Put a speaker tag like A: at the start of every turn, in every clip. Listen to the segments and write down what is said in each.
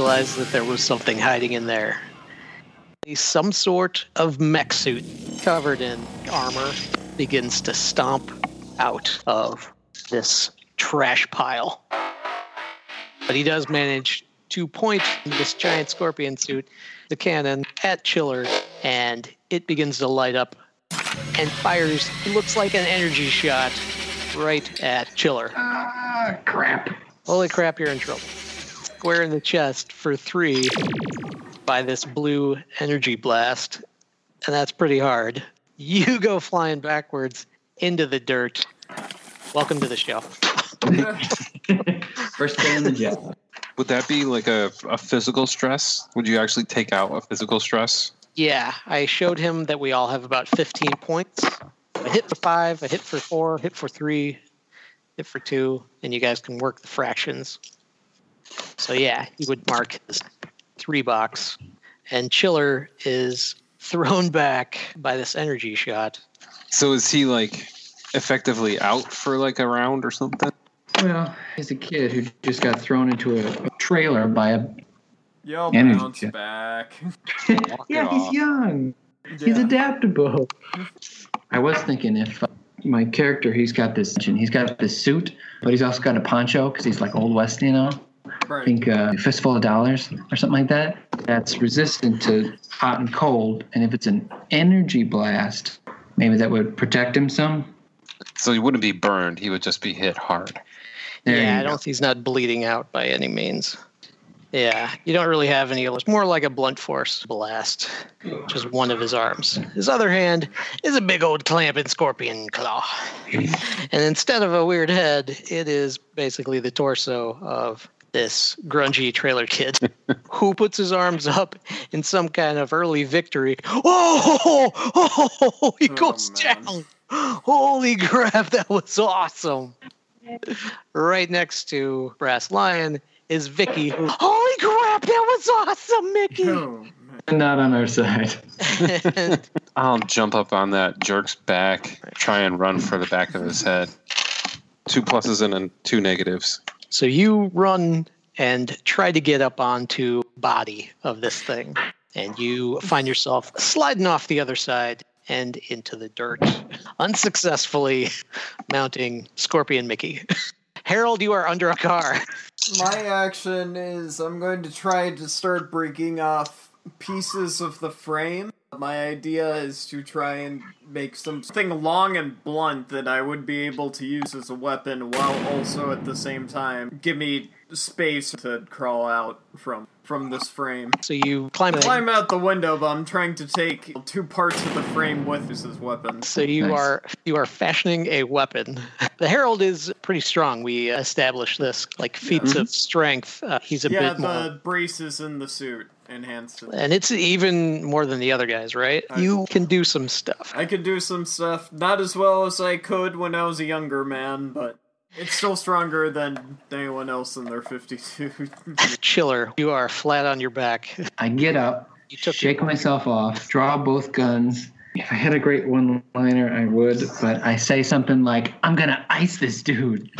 A: realize that there was something hiding in there. Some sort of mech suit covered in armor begins to stomp out of this trash pile. But he does manage to point this giant scorpion suit, the cannon, at Chiller, and it begins to light up and fires, looks like an energy shot right at Chiller.
B: Ah, crap.
A: Holy crap, you're in trouble. Square in the chest for three by this blue energy blast, and that's pretty hard. You go flying backwards into the dirt. Welcome to the show.
B: First day in the job.
C: Would that be like a, a physical stress? Would you actually take out a physical stress?
A: Yeah, I showed him that we all have about 15 points. A hit for five, a hit for four, hit for three, hit for two, and you guys can work the fractions. So yeah, he would mark this three box, and Chiller is thrown back by this energy shot.
C: So is he like effectively out for like a round or something?
B: Well, he's a kid who just got thrown into a, a trailer by a.
D: Yo,
B: Energy
D: bounce
B: check.
D: back.
B: yeah, he's young. He's adaptable. I was thinking if uh, my character, he's got this, he's got this suit, but he's also got a poncho because he's like old west, you know. I think uh, fistful of dollars or something like that. That's resistant to hot and cold, and if it's an energy blast, maybe that would protect him some.
C: So he wouldn't be burned. He would just be hit hard.
B: There
A: yeah, I don't. Think he's not bleeding out by any means. Yeah, you don't really have any. It's more like a blunt force blast, just one of his arms. His other hand is a big old clamping scorpion claw, and instead of a weird head, it is basically the torso of this grungy trailer kid who puts his arms up in some kind of early victory. Oh, oh, oh he
D: Oh,
A: goes
D: man.
A: down. Holy crap, that was awesome right next to Brass Lion is Vicky. who- Holy crap, that was awesome, Mickey!
D: Oh.
B: Not on our side.
C: I'll jump up on that jerk's back, try and run for the back of his head. Two pluses and then two negatives.
A: So you run and try to get up onto body of this thing, and you find yourself sliding off the other side and into the dirt, unsuccessfully mounting Scorpion Mickey. Herald, you are under a car.
D: My action is I'm going to try to start breaking off pieces of the frame. My idea is to try and make something long and blunt that I would be able to use as a weapon while also at the same time give me space to crawl out from from this frame.
A: So you climb
D: Climb out the window, but I'm trying to take two parts of the frame with this as weapons.
A: So you
B: Nice.
A: are you are fashioning a weapon. The Herald is pretty strong. We established this like feats of strength. Uh, he's a
D: Yeah,
A: bit more, yeah
D: the braces in the suit enhanced
A: and it's even more than the other guys, right?
D: I-
A: You can do some stuff.
D: I can do some stuff, not as well as I could when I was a younger man, but it's still stronger than anyone else in their 52.
A: Chiller, you are flat on your back.
B: I get up,
A: You took
B: shake myself off, draw both guns. If I had a great one liner, I would, but I say something like, I'm gonna ice this dude,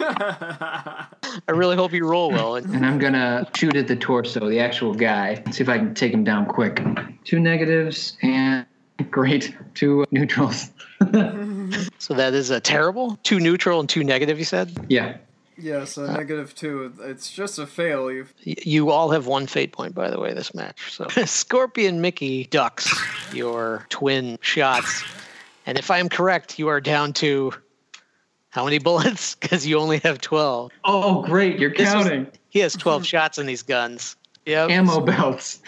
A: I really hope you roll well. And
B: I'm gonna shoot at the torso, the actual guy, see if I can take him down quick. Two negatives and great, two neutrals.
A: so that is a terrible. Two neutral and two negative. You said
B: yeah.
D: Yes, a uh, negative two. It's just a fail. You've
A: you all have one fate point, by the way, this match. So Scorpion Mickey ducks your twin shots, and if I'm correct, you are down to how many bullets? Because you only have twelve.
B: Oh, great, you're
A: This was-
B: counting.
A: He has twelve shots in these guns. Yep.
B: Ammo belts.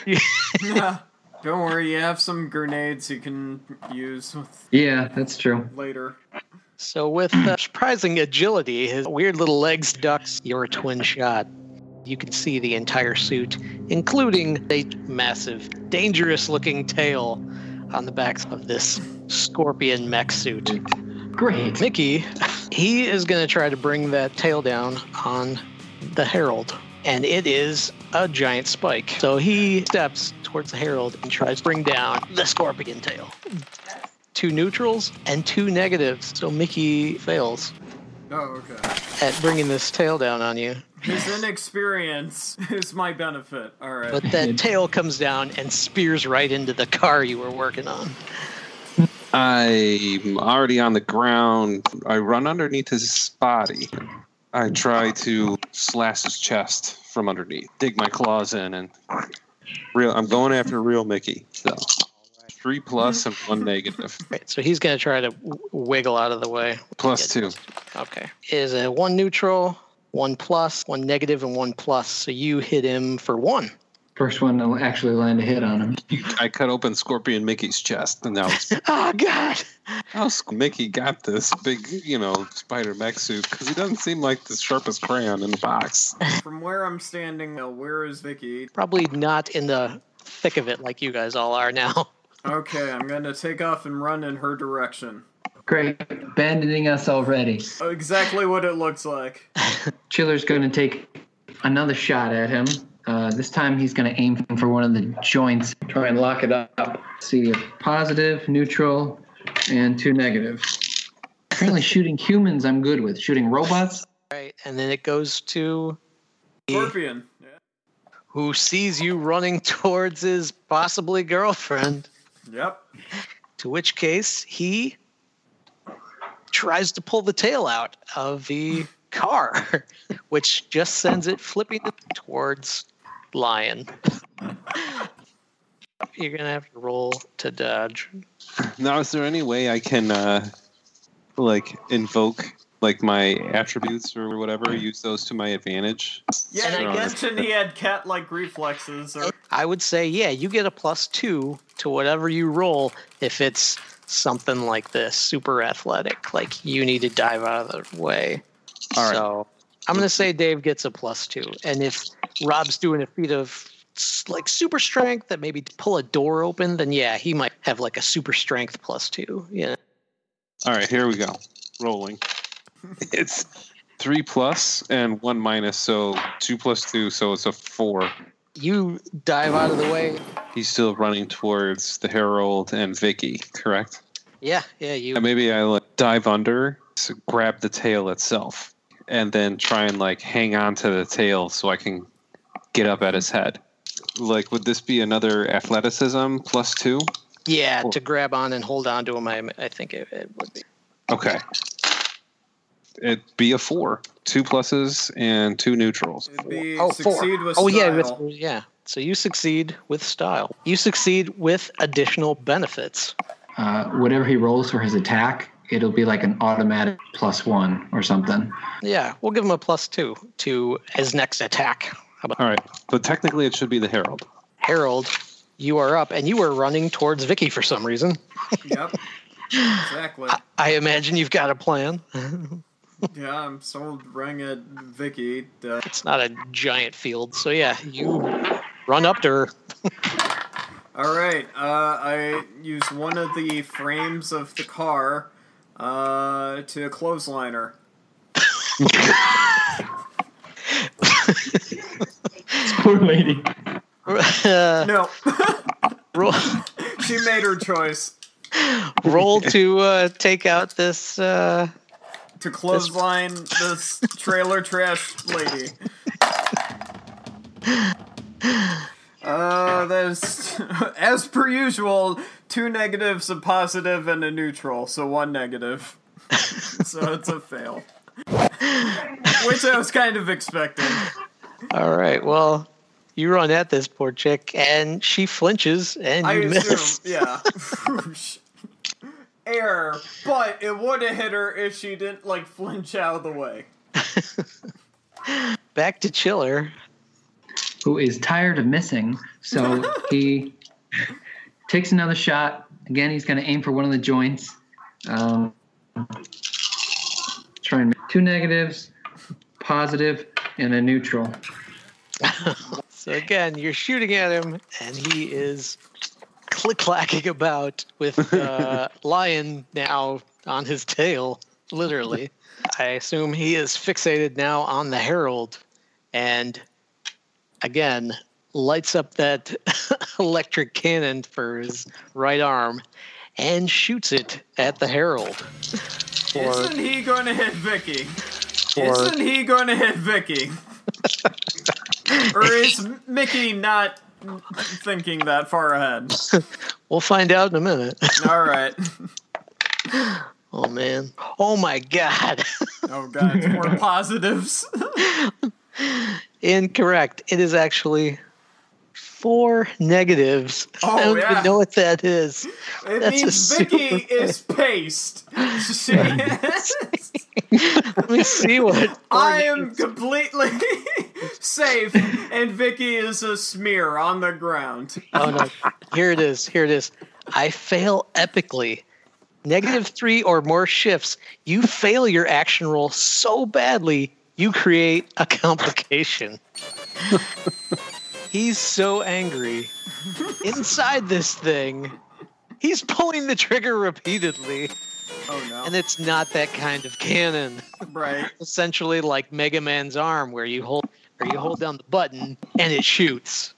B: yeah.
D: Don't worry, you have some grenades you can use with
B: Yeah, that's true.
D: later.
A: So with uh, surprising agility, his weird little legs ducks your twin shot. You can see the entire suit, including a massive, dangerous-looking tail on the back of this scorpion mech suit.
B: Great.
A: Mickey, he is going to try to bring that tail down on the Herald, and it is a giant spike. So he steps towards the Herald and tries to bring down the scorpion tail. Two neutrals and two negatives. So Mickey fails.
D: Oh, okay.
A: at bringing this tail down on you.
D: His inexperience is my benefit. All right.
A: But that tail comes down and spears right into the car you were working on.
C: I'm already on the ground. I run underneath his body. I try to slash his chest from underneath, dig my claws in, and real. I'm going after real Mickey. So three plus and one negative.
A: Right, so he's going to try to w- wiggle out of the way.
C: Plus two.
A: Okay. Is a one neutral, one plus, one negative, and one plus. So you hit him for one.
B: First one to actually land a hit on him.
C: I cut open Scorpion Mickey's chest, and now it's
A: Oh, God.
C: how Mickey got this big, you know, spider mech suit because he doesn't seem like the sharpest crayon in the box.
D: From where I'm standing, where is Vicky?
A: Probably not in the thick of it like you guys all are now.
D: Okay, I'm gonna take off and run in her direction.
B: Great. Abandoning us already.
D: Exactly what it looks like.
B: Chiller's going to take another shot at him. Uh, this time he's going to aim for one of the joints, try and lock it up. See a positive, neutral, and two negative. Apparently, shooting humans I'm good with. Shooting robots,
A: Right. And then it goes to
D: Scorpion. Yeah.
A: who sees you running towards his possibly girlfriend.
D: Yep.
A: To which case he tries to pull the tail out of the car, which just sends it flipping towards Lion. You're gonna have to roll to dodge.
C: Now, is there any way I can, uh, like, invoke like my attributes or whatever? Use those to my advantage.
D: Yeah,
A: And
D: he
C: I-
D: mentioned he had cat-like reflexes. Or
A: I would say, yeah, you get a plus two to whatever you roll if it's something like this, super athletic, like you need to dive out of the way.
C: All right.
A: So I'm gonna say Dave gets a plus two, and if Rob's doing a feat of like super strength that maybe pull a door open, then yeah, he might have like a super strength plus two. Yeah.
C: All right, here we go. Rolling. It's three plus and one minus, so two plus two, so it's a four.
A: You dive out of the way.
C: He's still running towards the Herald and Vicky, correct?
A: Yeah, yeah. You
C: And maybe I like, dive under, so grab the tail itself, and then try and like hang on to the tail so I can get up at his head. Like, would this be another athleticism plus two?
A: yeah
C: Cool.
A: to grab on and hold on to him. I, I think it, it would be.
C: Okay. It'd be a four. Two pluses and two neutrals.
D: it'd be
A: Oh, four.
D: succeed with
A: oh yeah, with, yeah. So you succeed with style. You succeed with additional benefits.
B: uh, whatever he rolls for his attack, it'll be like an automatic plus one or something.
A: Yeah, we'll give him a plus two to his next attack. How about
C: All right. But technically, it should be the Herald.
A: Herald, You are up, and you were running towards Vicky for some reason.
D: Yep. Exactly.
A: I imagine you've got a plan.
D: Yeah, I'm still running at Vicky. Uh,
A: It's not a giant field, so yeah, you run up to her.
D: all right. Uh, I use one of the frames of the car uh, to clothesline her.
B: Poor lady.
A: Uh,
D: No,
A: roll,
D: she made her choice
A: roll to uh, take out this. Uh,
D: to clothesline this trailer trash lady. Uh, there's, as per usual, two negatives, a positive, and a neutral, so one negative. so it's a fail. Which I was kind of expecting.
A: all right, well, you run at this poor chick, and she flinches, and
D: I
A: you miss.
D: assume, yeah. Air, but it would have hit her if she didn't, like, flinch out of the way.
A: Back to Chiller.
B: who is tired of missing. So he takes another shot. Again, he's going to aim for one of the joints. Um, try and make two negatives, positive, and a neutral.
A: So again, you're shooting at him, and he is click clacking about with uh, Lion now on his tail, literally. I assume he is fixated now on the Herald, and again lights up that electric cannon for his right arm and shoots it at the Herald. For
D: Isn't he going to hit Vicky?
A: for
D: Isn't he going to hit Vicky? or is Mickey not thinking that far ahead?
A: We'll find out in a minute.
D: All right.
A: Oh man. Oh my god.
D: Oh god, it's more positives.
A: Incorrect. It is actually four negatives.
D: Oh,
A: I don't
D: yeah.
A: even know what that is.
D: It
A: That's
D: means Vicky
A: super-
D: is paced.
A: Let me see what.
D: I am completely safe, and Vicky is a smear on the ground.
A: Oh no. Here it is. Here it is. I fail epically. Negative three or more shifts. You fail your action roll so badly, you create a complication. He's so angry. Inside this thing, he's pulling the trigger repeatedly,
D: Oh no!
A: and it's not that kind of cannon.
D: right.
A: Essentially, like Mega Man's arm, where you hold, where you hold down the button and it shoots.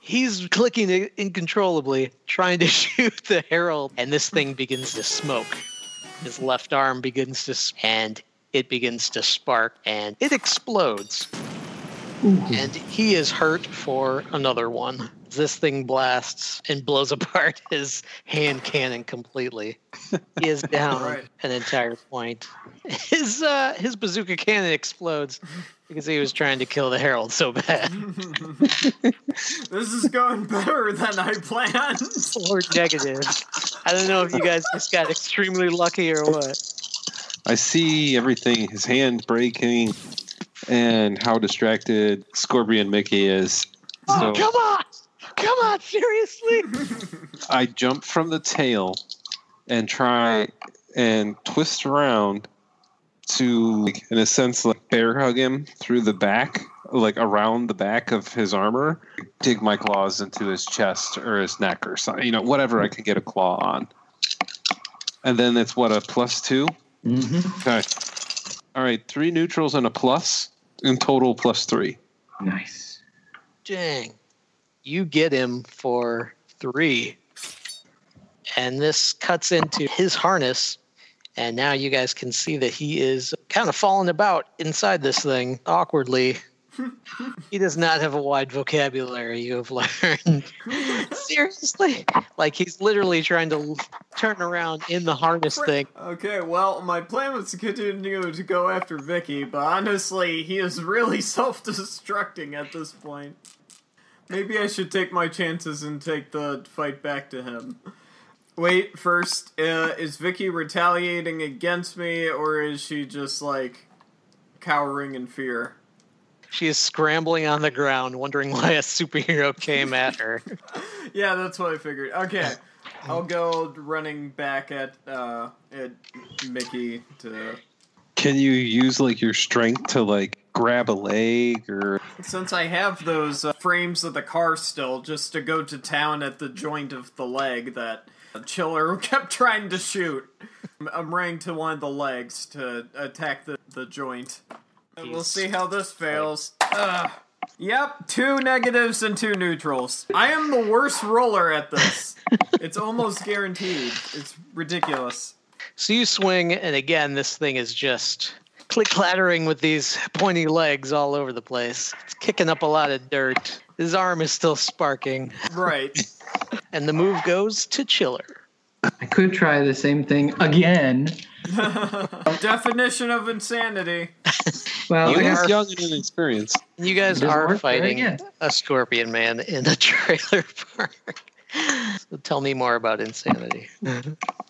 A: He's clicking it uncontrollably, trying to shoot the herald, and this thing begins to smoke. His left arm begins to, s- and it begins to spark, and it explodes. And he is hurt for another one. This thing blasts and blows apart his hand cannon completely. He is down
D: Right.
A: an entire point. His uh, his bazooka cannon explodes because he was trying to kill the herald so bad.
D: This is going better than I planned.
A: Or negative. I don't know if you guys just got extremely lucky or what.
C: I see everything, his hand breaking, and how distracted Scorpion Mickey is. So
A: Oh, come on! Come on, seriously?
C: I jump from the tail and try and twist around to, like, in a sense, like bear hug him through the back, like around the back of his armor. Dig my claws into his chest or his neck or something, you know, whatever I can get a claw on. And then it's what a plus two.
B: hmm
C: Okay. All right, three neutrals and a plus. In total, plus three.
B: Nice.
A: Dang. You get him for three. And this cuts into his harness. And now you guys can see that he is kind of falling about inside this thing awkwardly. he does not have a wide vocabulary, you have learned. Seriously? Like he's literally trying to turn around in the harness thing.
D: Okay, well, my plan was to continue to go after Vicky, but honestly, he is really self-destructing at this point. Maybe I should take my chances and take the fight back to him. Wait, first, uh, is Vicky retaliating against me, or is she just like cowering in fear?
A: She is scrambling on the ground, wondering why a superhero came at her.
D: Yeah, that's what I figured. Okay, I'll go running back at uh, at Mickey to
C: Can you use like your strength to like grab a leg or
D: Since I have those uh, frames of the car still, just to go to town at the joint of the leg that Chiller kept trying to shoot, I'm- I'm running to one of the legs to attack the, the joint. And we'll see how this fails. Ugh. Yep, two negatives and two neutrals. I am the worst roller at this. it's almost guaranteed. It's ridiculous.
A: So you swing, and again, this thing is just click clattering with these pointy legs all over the place. It's kicking up a lot of dirt. His arm is still sparking,
D: Right.
A: and the move goes to Chiller.
B: I could try the same thing again.
D: Definition of insanity.
B: Well,
A: You
B: I guess
C: is young and inexperienced.
A: You guys are fighting
B: again.
A: a scorpion man in a trailer park. So tell me more about insanity.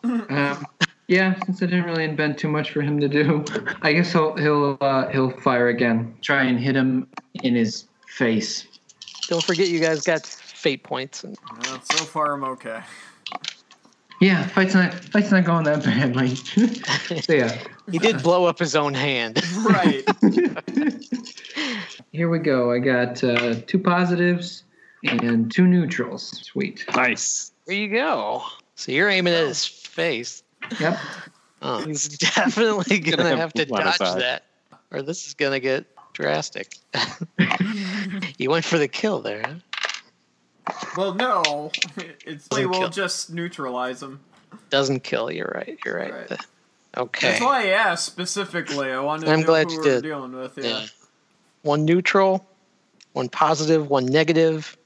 B: Um, yeah, since I didn't really invent too much for him to do, I guess he'll he'll uh, he'll fire again. Try and hit him in his face.
A: Don't forget, you guys got fate points. And
D: Uh, so far, I'm okay.
B: Yeah, fight's not fight's not going that badly. so yeah,
A: he did blow up his own hand.
D: Right.
B: here we go. I got uh, two positives and two neutrals. Sweet.
C: Nice.
A: There you go. So you're aiming at his face.
B: Yep.
A: Oh, he's definitely gonna,
C: Gonna have
A: have to dodge
C: aside.
A: that, or this is gonna get drastic. you went for the kill there. Huh?
D: Well, no. It's we will just neutralize him.
A: Doesn't kill. You're right. You're right.
D: Right.
A: Okay.
D: That's why I asked specifically. I wanted to
A: I'm
D: know
A: glad
D: who
A: you
D: we were
A: did.
D: dealing with. Yeah.
A: Yeah. One neutral, one positive, one negative,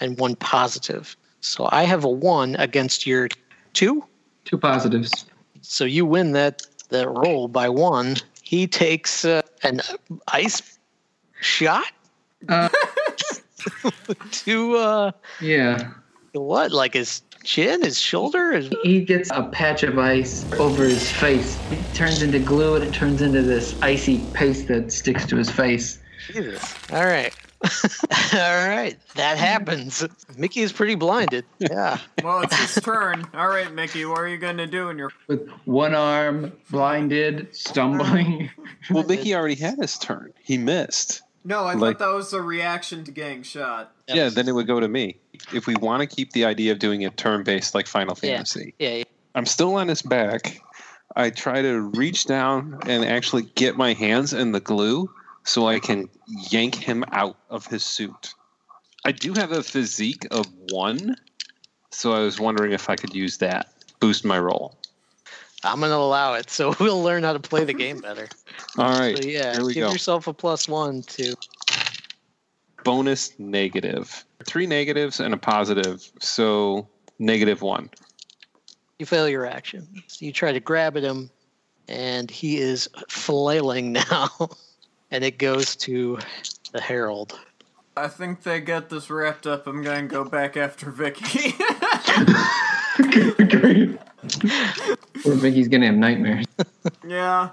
A: and one positive. So I have a one against your two.
B: Two positives.
A: So you win that that roll by one. He takes uh, an ice shot
B: Uh,
A: to uh,
B: yeah.
A: what? Like his chin, his shoulder, his
B: He gets a patch of ice over his face. It turns into glue and it turns into this icy paste that sticks to his face.
A: Jesus. All right. All right. That happens. Mickey is pretty blinded. Yeah.
D: Well, it's his turn. All right, Mickey, what are you going to do in your.
B: With one arm, blinded, stumbling.
C: Well, Mickey already had his turn. He missed.
D: No, I
C: Like-
D: thought that was a reaction to getting shot.
C: Yeah, then it would go to me. If we want to keep the idea of doing it turn based like Final
A: Yeah.
C: Fantasy,
A: Yeah. yeah.
C: I'm still on his back. I try to reach down and actually get my hands in the glue so I can yank him out of his suit. I do have a physique of one, so I was wondering if I could use that boost my roll.
A: I'm going to allow it. So we'll learn how to play the game better.
C: All right,
A: So yeah,
C: here we
A: give
C: go.
A: yourself a plus one to.
C: Bonus negative. Three negatives and a positive, so negative one.
A: You fail your action. So you try to grab at him, and he is flailing now. And it goes to the Herald.
D: I think they get this wrapped up. I'm going to go back after Vicky.
B: Great. Poor Vicky's gonna have nightmares.
D: yeah,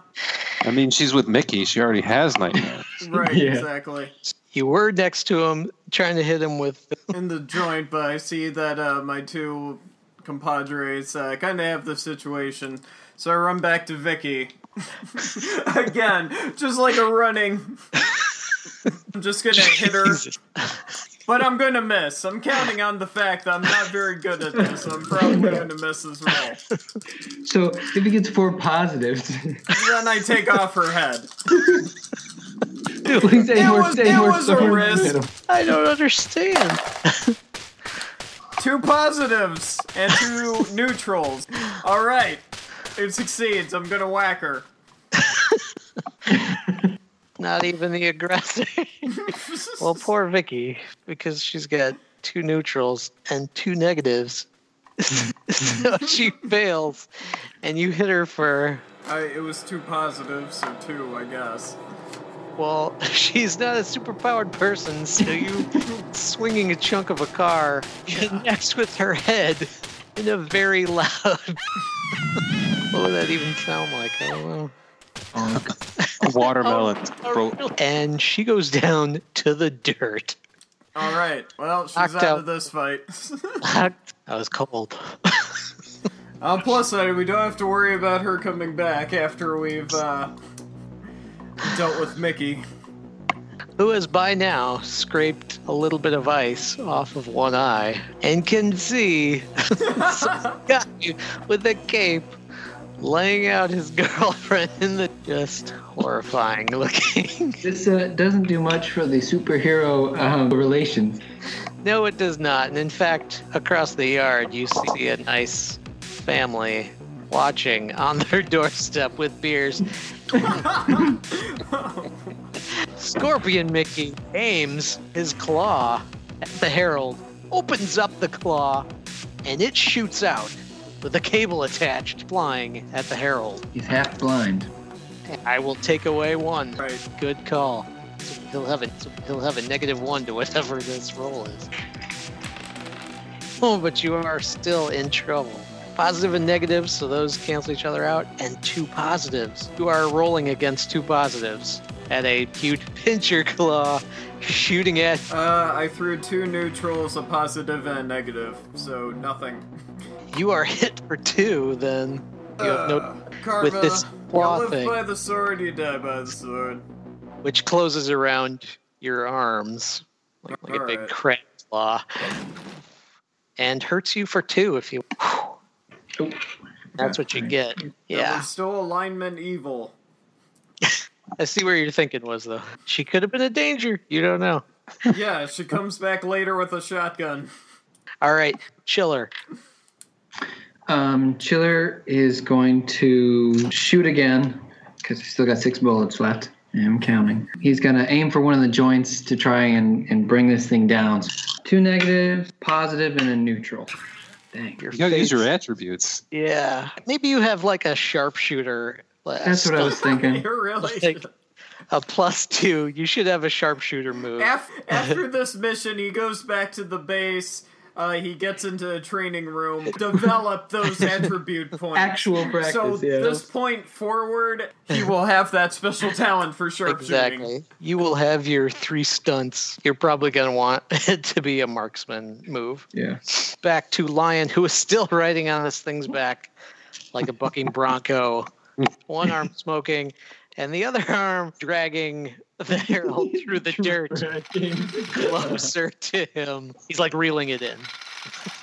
C: I mean, she's with Mickey. She already has nightmares.
D: right,
B: Yeah.
D: exactly.
A: You were next to him, trying to hit him with.
D: In the joint, but I see that uh, my two compadres uh, kind of have the situation. So I run back to Vicky. Again, just like a running. I'm just gonna hit her, but I'm gonna miss. I'm counting on the fact that I'm not very good at this, so I'm probably gonna miss this roll.
B: So if he gets four positives,
D: Then I take off her head.
B: please say
D: It
B: more,
D: was-
B: say
D: it
B: more
D: was a risk.
A: I don't understand.
D: Two positives and two neutrals. All right, it succeeds. I'm gonna whack her.
A: Not even the aggressor. well, poor Vicky, because she's got two neutrals and two negatives. so she fails, and you hit her for.
D: I, it was two positives, so two, I guess.
A: Well, she's not a superpowered person, so you swinging a chunk of a car connects with her head in a very loud. What would that even sound like? I don't know.
C: Watermelon. Bro,
A: And she goes down to the dirt.
D: All right. Well, she's
A: Knocked
D: out,
A: out.
D: of this fight.
A: That was cold.
D: On the plus side, we don't have to worry about her coming back after we've uh, dealt with Mickey.
A: Who has by now scraped a little bit of ice off of one eye and can see some guy with a cape laying out his girlfriend in the just horrifying looking.
B: This uh, doesn't do much for the superhero um, relations.
A: no, it does not. And in fact, across the yard, you see a nice family watching on their doorstep with beers. Scorpion Mickey aims his claw at the Herald, opens up the claw, and it shoots out with a cable attached, flying at the Herald.
B: He's half blind.
A: I will take away one.
D: Right.
A: Good call. So he'll have a so he'll have a negative one to whatever this roll is. Oh, but you are still in trouble. Positive and negative, so those cancel each other out, and two positives. You are rolling against two positives. At a huge pincher claw shooting at
D: Uh, I threw two neutrals, a positive and a negative, so nothing.
A: You are hit for two, then you have no
D: Uh, karma.
A: with this
D: you
A: claw
D: live
A: thing.
D: by the sword, you die by the sword.
A: which closes around your arms like, like a big
D: Alright.
A: crab claw and hurts you for two if you that's what you get yeah
D: was still alignment evil.
A: i see where your thinking was though she could have been a danger you don't know
D: yeah, she comes back later with a shotgun.
A: all right chiller
B: Um, Chiller is going to shoot again because he's still got six bullets left. I'm counting. He's going to aim for one of the joints to try and, and bring this thing down. Two negatives, positive, and a neutral. Dang.
A: Your
C: You gotta use your attributes.
A: Yeah. Maybe you have like a sharpshooter.
B: That's what I was thinking.
D: You're really.
A: Like- A plus two. You should have a sharpshooter move.
D: Af- after this mission, he goes back to the base. Uh, he gets into a training room, develop those attribute points.
B: Actual practice,
D: so
B: yeah.
D: this point forward, he will have that special talent for sharpshooting.
A: Exactly. You will have your three stunts. You're probably going to want it to be a marksman move.
B: Yeah.
A: Back to Lion, who is still riding on this thing's back like a bucking bronco. One arm smoking, and the other arm dragging the herald through the dirt closer to him. He's like reeling it in.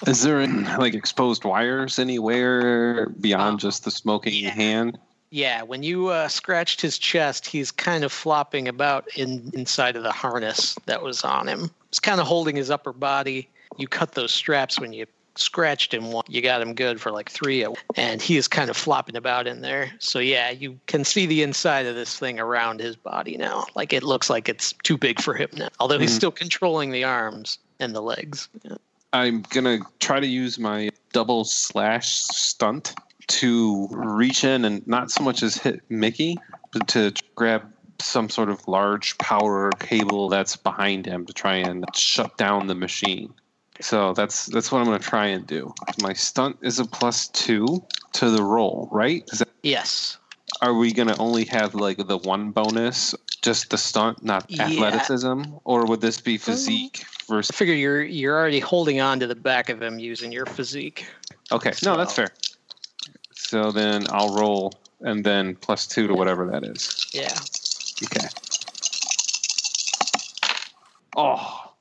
C: Is there like exposed wires anywhere beyond just the smoking hand?
A: Yeah, when you uh, scratched his chest, he's kind of flopping about in inside of the harness that was on him. He's kind of holding his upper body. You cut those straps when you scratched him. one- You got him good for like three, and he is kind of flopping about in there. So yeah, you can see the inside of this thing around his body now. Like it looks like it's too big for him now. Although he's
C: Mhm.
A: still controlling the arms and the legs. Yeah.
C: I'm gonna try to use my double slash stunt to reach in and not so much as hit Mickey, but to grab some sort of large power cable that's behind him to try and shut down the machine. So that's that's what I'm gonna try and do. My stunt is a plus two to the roll, right? That,
A: Yes.
C: are we gonna only have like the one bonus, just the stunt, not
A: Yeah.
C: athleticism, or would this be mm. physique
A: I
C: versus?
A: figure you're you're already holding on to the back of him using your physique.
C: Okay, no, that's fair. So then I'll roll and then plus two to whatever that is.
A: Yeah.
C: Okay. Oh,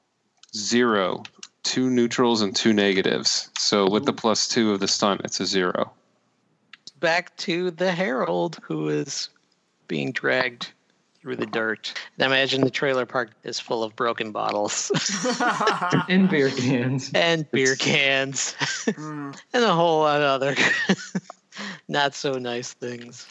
C: zero. Two neutrals and two negatives. So with the plus two of the stunt, it's a zero.
A: back to the Herald, who is being dragged through the dirt. And imagine the trailer park is full of broken bottles
B: and beer cans.
A: and beer cans
D: Hmm.
A: and a whole lot of other not so nice things.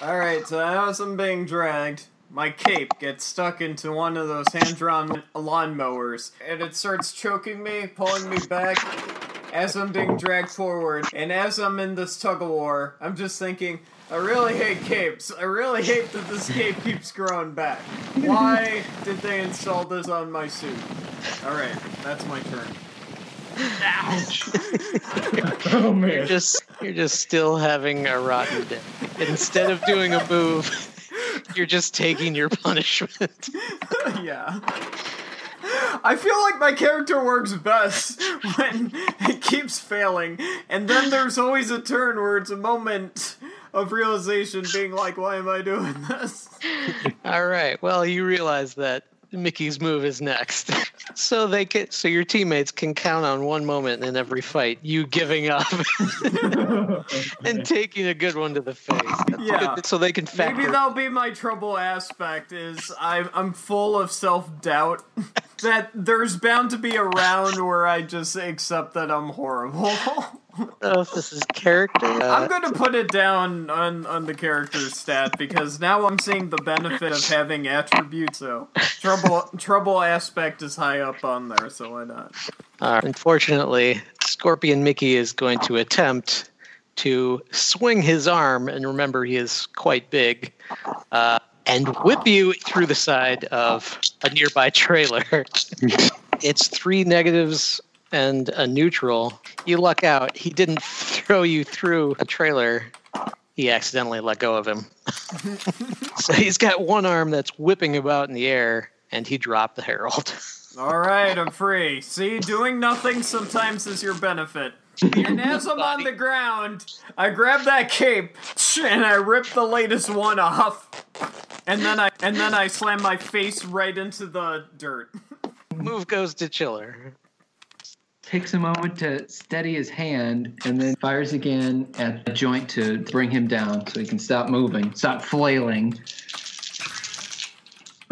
D: All right, so as I'm some being dragged, my cape gets stuck into one of those hand-drawn lawnmowers, and it starts choking me, pulling me back as I'm being dragged forward. And as I'm in this tug of war, I'm just thinking, I really hate capes. I really hate that this cape keeps growing back. Why did they install this on my suit? All right, that's my turn.
B: Ouch. oh
A: You're
B: man.
A: just you're just still having a rotten day. Instead of doing a move, you're just taking your punishment.
D: yeah. I feel like my character works best when it keeps failing, and then there's always a turn where it's a moment of realization being like, why am I doing this?
A: All right. Well, you realize that Mickey's move is next. so they can so your teammates can count on one moment in every fight you giving up and taking a good one to the face. That's
D: Yeah.
A: good, So they can factor
D: Maybe that'll be my trouble aspect is I'm, I'm full of self-doubt that there's bound to be a round where I just accept that I'm horrible.
A: Don't know if this is character.
D: I'm
A: Uh,
D: gonna put it down on, on the character stat because now I'm seeing the benefit of having attributes. So trouble trouble aspect is high up on there, so why not?
A: uh, unfortunately, Scorpion Mickey is going to attempt to swing his arm, and remember he is quite big, uh, and whip you through the side of a nearby trailer. it's three negatives and a neutral. You luck out. He didn't throw you through a trailer. He accidentally let go of him. so he's got one arm that's whipping about in the air, and he dropped the herald.
D: All right, I'm free. See, doing nothing sometimes is your benefit. And as I'm on the ground, I grab that cape and I rip the latest one off. And then I and then I slam my face right into the dirt.
A: Move goes to Chiller.
B: Takes a moment to steady his hand and then fires again at the joint to bring him down so he can stop moving, stop flailing.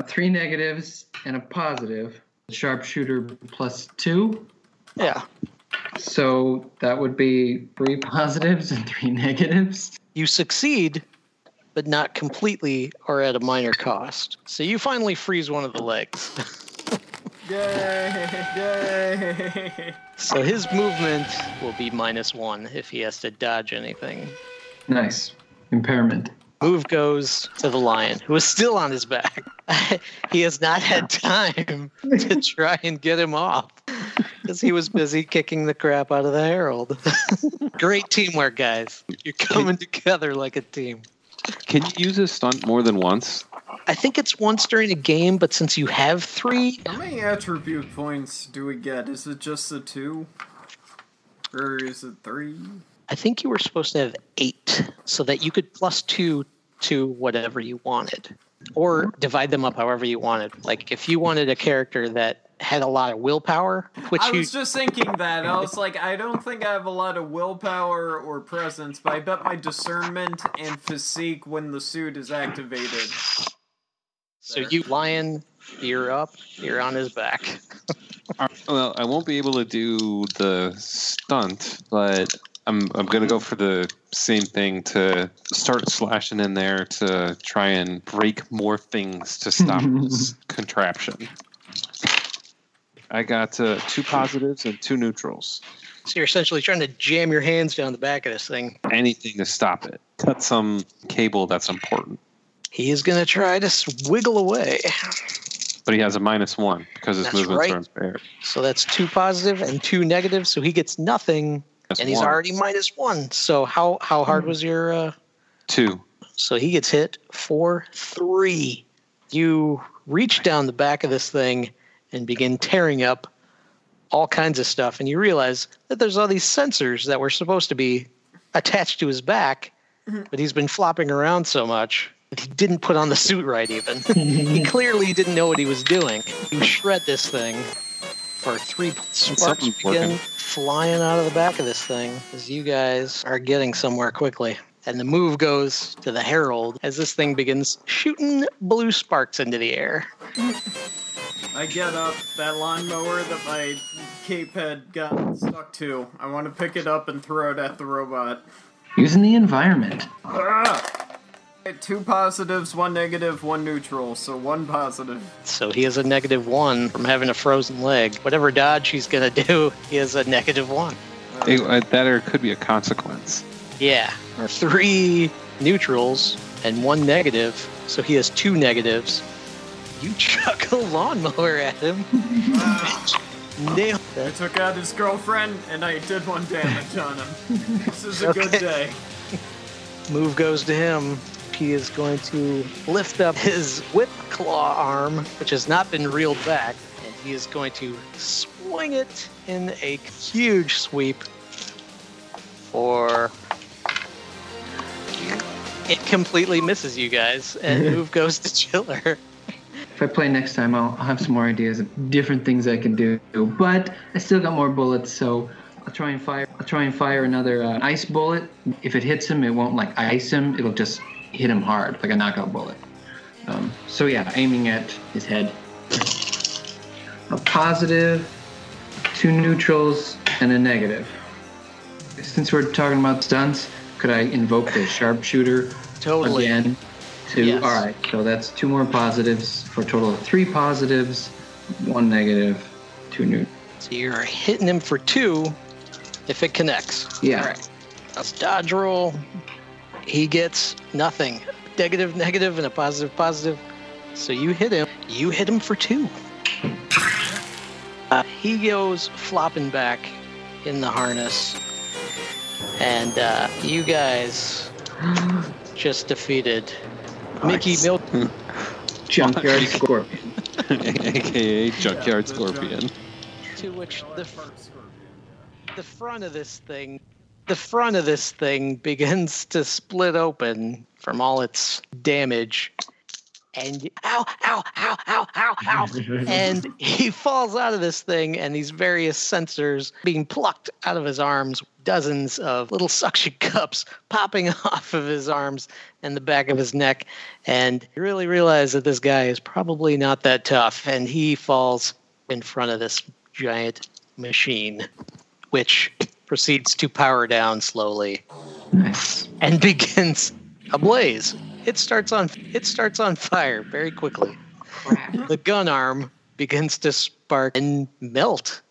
B: Three negatives and a positive. Sharpshooter plus two.
A: Yeah.
B: So that would be three positives and three negatives.
A: You succeed, but not completely or at a minor cost. So you finally freeze one of the legs.
D: Yay! Yay!
A: so his movement will be minus one if he has to dodge anything.
B: Nice. Impairment.
A: Move goes to the lion, who is still on his back. he has not had time to try and get him off because he was busy kicking the crap out of the herald. Great teamwork, guys. You're coming together like a team.
C: Can you use a stunt more than once?
A: I think it's once during a game, but since you have three,
D: How many attribute points do we get? Is it just the two? Or is it three?
A: I think you were supposed to have eight so that you could plus two to whatever you wanted or divide them up however you wanted. Like if you wanted a character that had a lot of willpower, which
D: I
A: you
D: was just thinking that. I was like, I don't think I have a lot of willpower or presence, but I bet my discernment and physique when the suit is activated.
A: So you lion, you're up, you're on his back.
C: Well, I won't be able to do the stunt, but I'm I'm gonna go for the same thing to start slashing in there to try and break more things to stop this contraption. I got uh, two positives and two neutrals.
A: So you're essentially trying to jam your hands down the back of this thing.
C: Anything to stop it. Cut some cable that's important.
A: He is going to try to s- wiggle away.
C: But he has a minus one because his
A: That's
C: movements
A: right.
C: are impaired.
A: So that's two positive and two negative. So he gets nothing,
C: That's
A: and he's
C: one.
A: already minus one. So how how hard was your? Uh,
C: two.
A: So he gets hit for three. You reach down the back of this thing and begin tearing up all kinds of stuff, and you realize that there's all these sensors that were supposed to be attached to his back, but he's been flopping around so much that he didn't put on the suit right even. he clearly didn't know what he was doing. You shred this thing for three sparks
C: Something's
A: begin
C: working.
A: flying out of the back of this thing as you guys are getting somewhere quickly. And the move goes to the Herald as this thing begins shooting blue sparks into the air.
D: I get up that lawnmower that my cape had gotten stuck to. I want to pick it up and throw it at the robot.
B: Using the environment.
D: Ah! Two positives, one negative, one neutral. So one positive.
A: So he has a negative one from having a frozen leg. Whatever dodge he's going to do, he has a negative one.
C: It- uh, that or could be a consequence.
A: Yeah. Or three neutrals and one negative. So he has two negatives. You chuck a lawnmower at him. Nail
D: I took out his girlfriend and I did one damage on him. This is a good day.
A: Move goes to him. He is going to lift up his whip claw arm, which has not been reeled back, and he is going to swing it in a huge sweep for. It completely misses you guys, and move goes to Chiller.
B: If I play next time, I'll, I'll have some more ideas of different things I can do. But I still got more bullets, so I'll try and fire. I'll try and fire another uh, ice bullet. If it hits him, it won't like ice him. It'll just hit him hard, like a knockout bullet. Um, so yeah, aiming at his head. A positive, two neutrals, and a negative. Since we're talking about stunts, could I invoke the sharpshooter
A: Totally.
B: again. Two.
A: Yes.
B: All right. So that's two more positives for a total of three positives, one negative, two new.
A: So you're hitting him for two if it connects.
B: Yeah.
A: All right. That's dodge roll. He gets nothing. Negative, negative, and a positive, positive. So you hit him. You hit him for two. Uh, he goes flopping back in the harness. And uh, you guys just defeated Mickey
C: Nice.
A: Milk.
B: Junkyard Scorpion.
C: AKA Junkyard Scorpion.
A: To which the the front of this thing the front of this thing begins to split open from all its damage. And ow ow ow ow ow ow. And he falls out of this thing and these various sensors being plucked out of his arms dozens of little suction cups popping off of his arms and the back of his neck. And you really realize that this guy is probably not that tough and he falls in front of this giant machine which proceeds to power down slowly
B: Nice.
A: and begins ablaze. It starts on it starts on fire very quickly. The gun arm begins to spark and melt.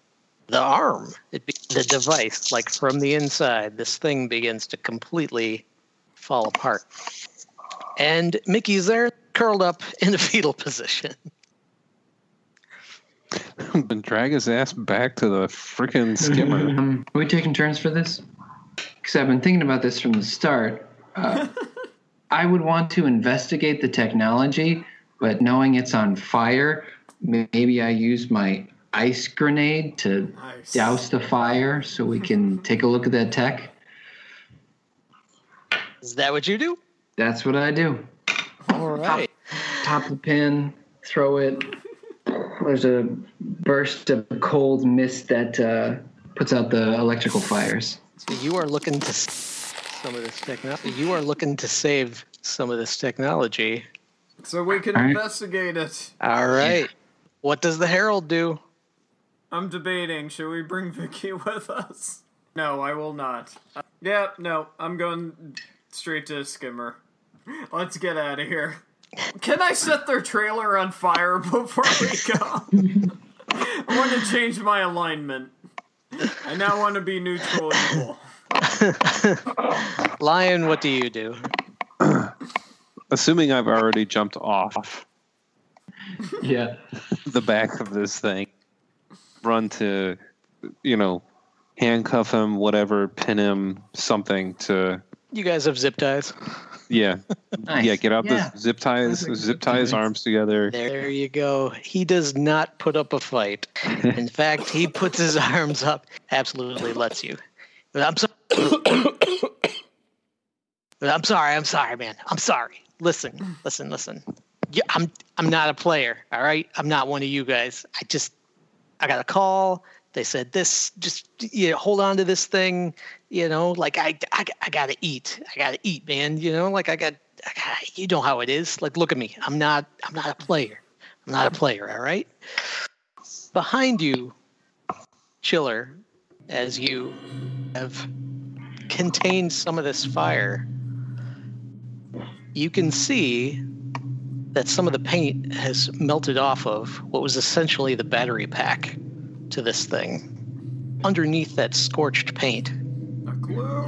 A: The arm, it be, the device, like from the inside, this thing begins to completely fall apart. And Mickey's there, curled up in a fetal position.
C: and drag his ass back to the freaking skimmer.
B: Um, are we taking turns for this? Because I've been thinking about this from the start. Uh, I would want to investigate the technology, but knowing it's on fire, maybe I use my ice grenade to
D: Nice.
B: douse the fire so we can take a look at that tech.
A: Is that what you do?
B: That's what I do.
A: All right.
B: Top the pin, throw it. There's a burst of cold mist that uh, puts out the electrical fires.
A: So you are looking to some of this technology. You are looking to save some of this technology.
D: So we can
B: All right.
D: investigate it.
A: All right. What does the Herald do?
D: I'm debating. Should we bring Vicky with us? No, I will not. Uh, yeah, no, I'm going straight to Skimmer. Let's get out of here. Can I set their trailer on fire before we go? I want to change my alignment. I now want to be neutral evil.
A: Lion, what do you do?
C: Assuming I've already jumped off
B: Yeah.
C: the back of this thing, run to, you know, handcuff him, whatever, pin him, something to,
A: You guys have zip ties.
C: yeah,
B: Nice.
C: yeah, get out
B: Yeah.
C: the zip ties,
B: That's a
C: zip
B: good
C: tie his arms together.
A: There you go. He does not put up a fight. In fact, he puts his arms up. Absolutely lets you. I'm sorry. I'm sorry. I'm sorry, man. I'm sorry. Listen, listen, listen. Yeah, I'm I'm not a player. All right. I'm not one of you guys. I just I got a call. They said this. Just you know, hold on to this thing. You know, like I I, I gotta eat. I gotta eat, man. You know, like I got. You know how it is. Like look at me. I'm not. I'm not a player. I'm not a player. All right. Behind you, Chiller, as you have contained some of this fire, you can see that some of the paint has melted off of what was essentially the battery pack to this thing. Underneath that scorched paint.
D: Clue.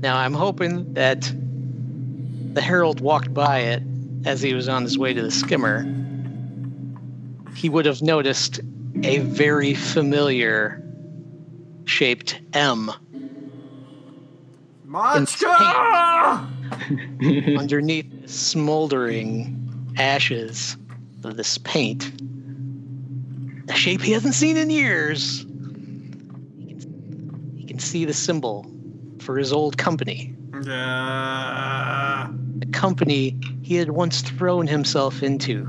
A: Now I'm hoping that the Herald walked by it as he was on his way to the skimmer. He would have noticed a very familiar shaped M
D: Machka!
A: underneath the smoldering ashes of this paint. A shape he hasn't seen in years. He can, he can see the symbol for his old company.
D: Yeah.
A: The company he had once thrown himself into.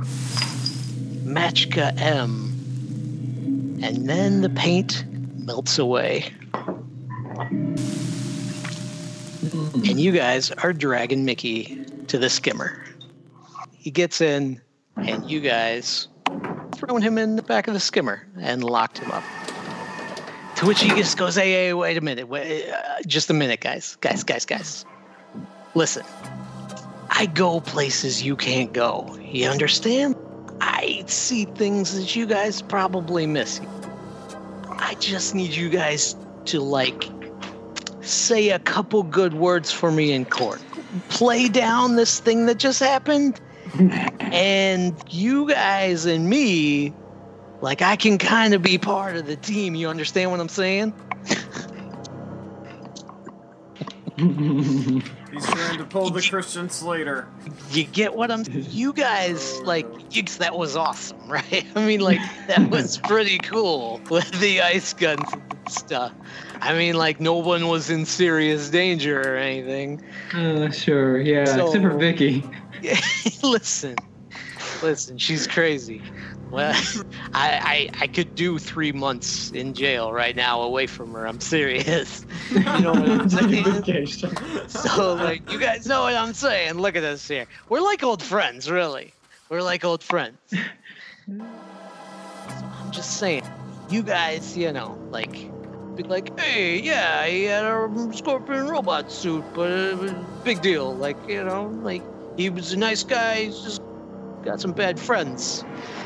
A: Machka M. And then the paint melts away. And you guys are dragging Mickey to the skimmer. He gets in, and you guys thrown him in the back of the skimmer and locked him up. To which he just goes, "Hey, hey, wait a minute, wait, uh, just a minute, guys, guys, guys, guys. Listen, I go places you can't go. You understand? I see things that you guys probably miss. I just need you guys to like say a couple good words for me in court. Play down this thing that just happened. and you guys and me, like I can kind of be part of the team. You understand what I'm saying?
D: He's trying to pull the Christian Slater.
A: You get what I'm you guys like you, that was awesome, right? I mean like that was pretty cool with the ice guns and stuff. I mean like no one was in serious danger or anything.
B: Uh, sure, yeah, except for
A: So-
B: Vicky.
A: listen. Listen, she's crazy. Well, I, I I could do three months in jail right now away from her. I'm serious. You know what I'm saying? So like you guys know what I'm saying. Look at us here. We're like old friends, really. We're like old friends. So I'm just saying, you guys, you know, like be like, hey, yeah, he had a scorpion robot suit, but it was a big deal. Like, you know, like he was a nice guy. He's just got some bad friends.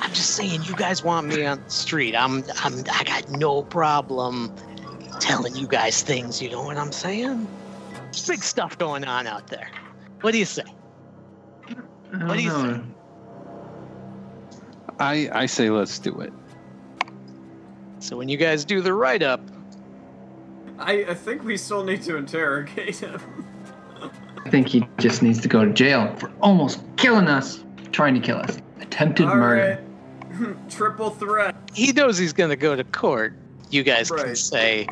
A: I'm just saying, you guys want me on the street. I'm, I'm, I got no problem telling you guys things. You know what I'm saying? Big stuff going on out there. What do you say? What do you
B: don't know.
A: think?
C: I I say let's do it.
A: So when you guys do the write up,
D: I, I think we still need to interrogate him.
B: I think he just needs to go to jail for almost killing us, trying to kill us. Attempted murder.
D: Alright. Triple threat.
A: he knows he's going to go to court. You guys can say,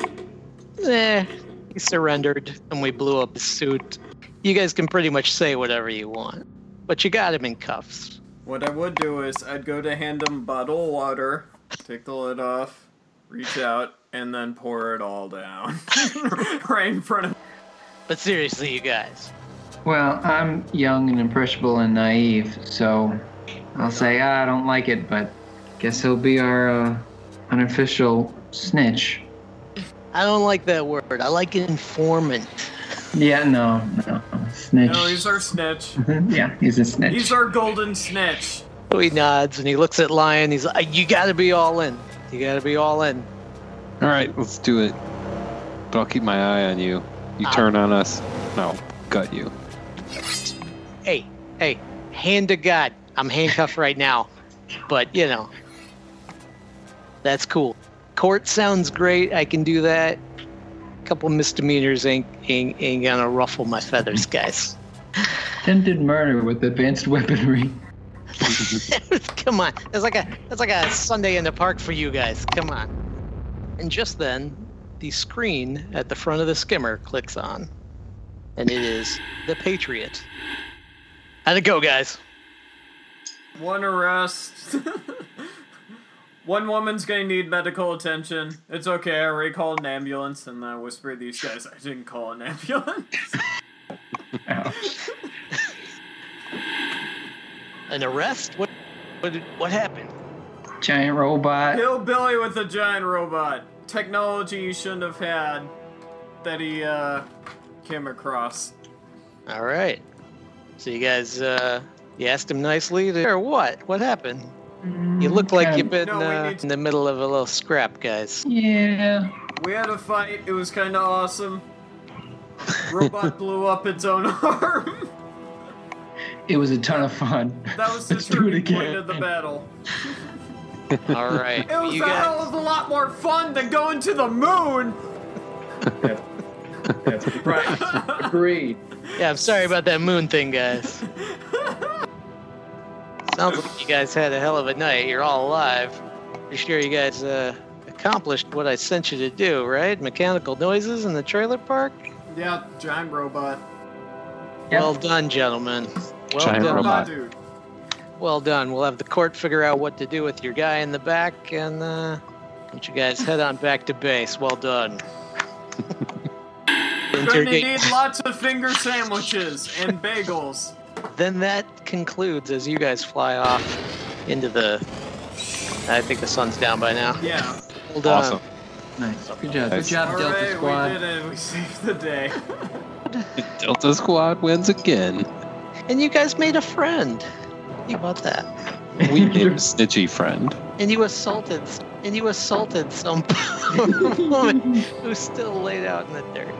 A: eh, he surrendered and we blew up his suit. You guys can pretty much say whatever you want, but you got him in cuffs.
D: What I would do is I'd go to hand him a bottle of water, take the lid off, reach out, and then pour it all down. right in front of
A: But seriously, you guys,
B: Well, I'm young and impressionable and naive, so I'll say ah, I don't like it, but guess he'll be our uh, unofficial snitch.
A: I don't like that word. I like informant.
B: Yeah, no, no, snitch.
D: No, he's our snitch.
B: yeah, he's a snitch.
D: He's our golden snitch.
A: So he nods and he looks at Lion. He's like, "You got to be all in. You got to be all in."
C: All right, let's do it. But I'll keep my eye on you. You
A: Ah.
C: turn on us, no, gut you.
A: Hey, hey, hand to God. I'm handcuffed right now, but you know, that's cool. Court sounds great. I can do that. A couple misdemeanors ain't, ain't ain't gonna ruffle my feathers, guys.
B: Attempted murder with advanced weaponry.
A: Come on, it's like a it's like a Sunday in the park for you guys. Come on. And just then, the screen at the front of the skimmer clicks on, and it is the Patriot. How'd it go, guys?
D: One arrest. One woman's gonna need medical attention. It's okay, I already called an ambulance, and I whispered these guys I didn't call an ambulance.
A: An arrest? What? What? What happened?
B: Giant robot.
D: Hillbilly with a giant robot. Technology you shouldn't have had that he uh came across.
A: All right. So you guys, uh, you asked him nicely, to, or what? What happened? You look like you've been
D: No, we
A: uh,
D: need to-
A: in the middle of a little scrap, guys.
B: Yeah.
D: We had a fight, it was kinda awesome. Robot blew up its own arm.
B: It was a ton of fun.
D: That was the
B: Let's do it
D: turning point
B: again.
D: of the battle.
A: All right.
D: It was
A: you
D: a
A: guys,
D: hell of a lot more fun than going to the moon.
B: That's right. Agreed.
A: yeah, I'm sorry about that moon thing, guys. Sounds like you guys had a hell of a night. You're all alive. Pretty sure you guys uh, accomplished what I sent you to do, right? Mechanical noises in the trailer park.
D: Yeah, giant robot.
B: Yep.
A: Well done, gentlemen. Well
C: Giant
A: done.
C: robot.
D: dude.
A: Well done. We'll have the court figure out what to do with your guy in the back, and uh, let you guys head on back to base. Well done.
D: We're gonna need lots of finger sandwiches and bagels.
A: Then that concludes as you guys fly off into the. I think the sun's down by now.
D: Yeah.
A: Well done.
C: Awesome.
B: Nice. Good job. Good job,
D: All
B: Delta
D: right,
B: Squad.
D: we did it. We saved the day.
C: Delta Squad wins again.
A: And you guys made a friend. How about that?
C: We made a snitchy friend.
A: And you assaulted. And you assaulted some woman who's still laid out in the dirt.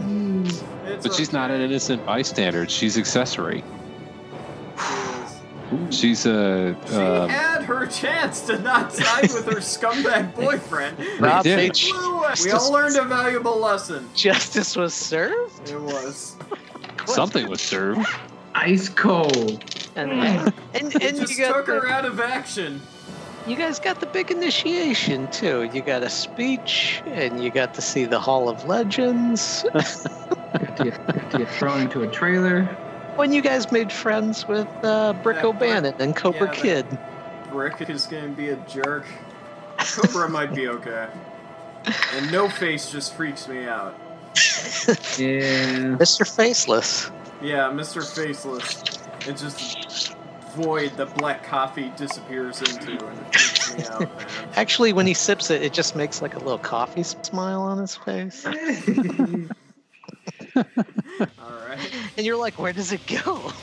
D: It's
C: But she's not an innocent bystander. She's accessory. She's a.
D: She
C: Um,
D: had her chance to not side with her scumbag boyfriend.
A: Rob
C: did.
A: H.
D: Blew it. We all learned a valuable lesson.
A: Justice was served.
D: It was.
C: something was served.
B: Ice cold.
A: And and, and
D: It
A: you
D: just
A: got
D: took
A: the,
D: her out of action.
A: You guys got the big initiation too. You got a speech, and you got to see the Hall of Legends.
B: Got to get, got to thrown into a trailer.
A: when you guys made friends with uh, Brick
D: That
A: O'Bannon and Cobra
D: yeah,
A: Kid.
D: Brick is gonna be a jerk. Cobra might be okay. And No Face just freaks me out.
B: Yeah.
A: Mr. Faceless.
D: Yeah, Mr. Faceless. It just void that black coffee disappears into, and it freaks me out, man.
A: Actually, when he sips it, it just makes like a little coffee smile on his face.
D: All right.
A: And you're like, where does it go?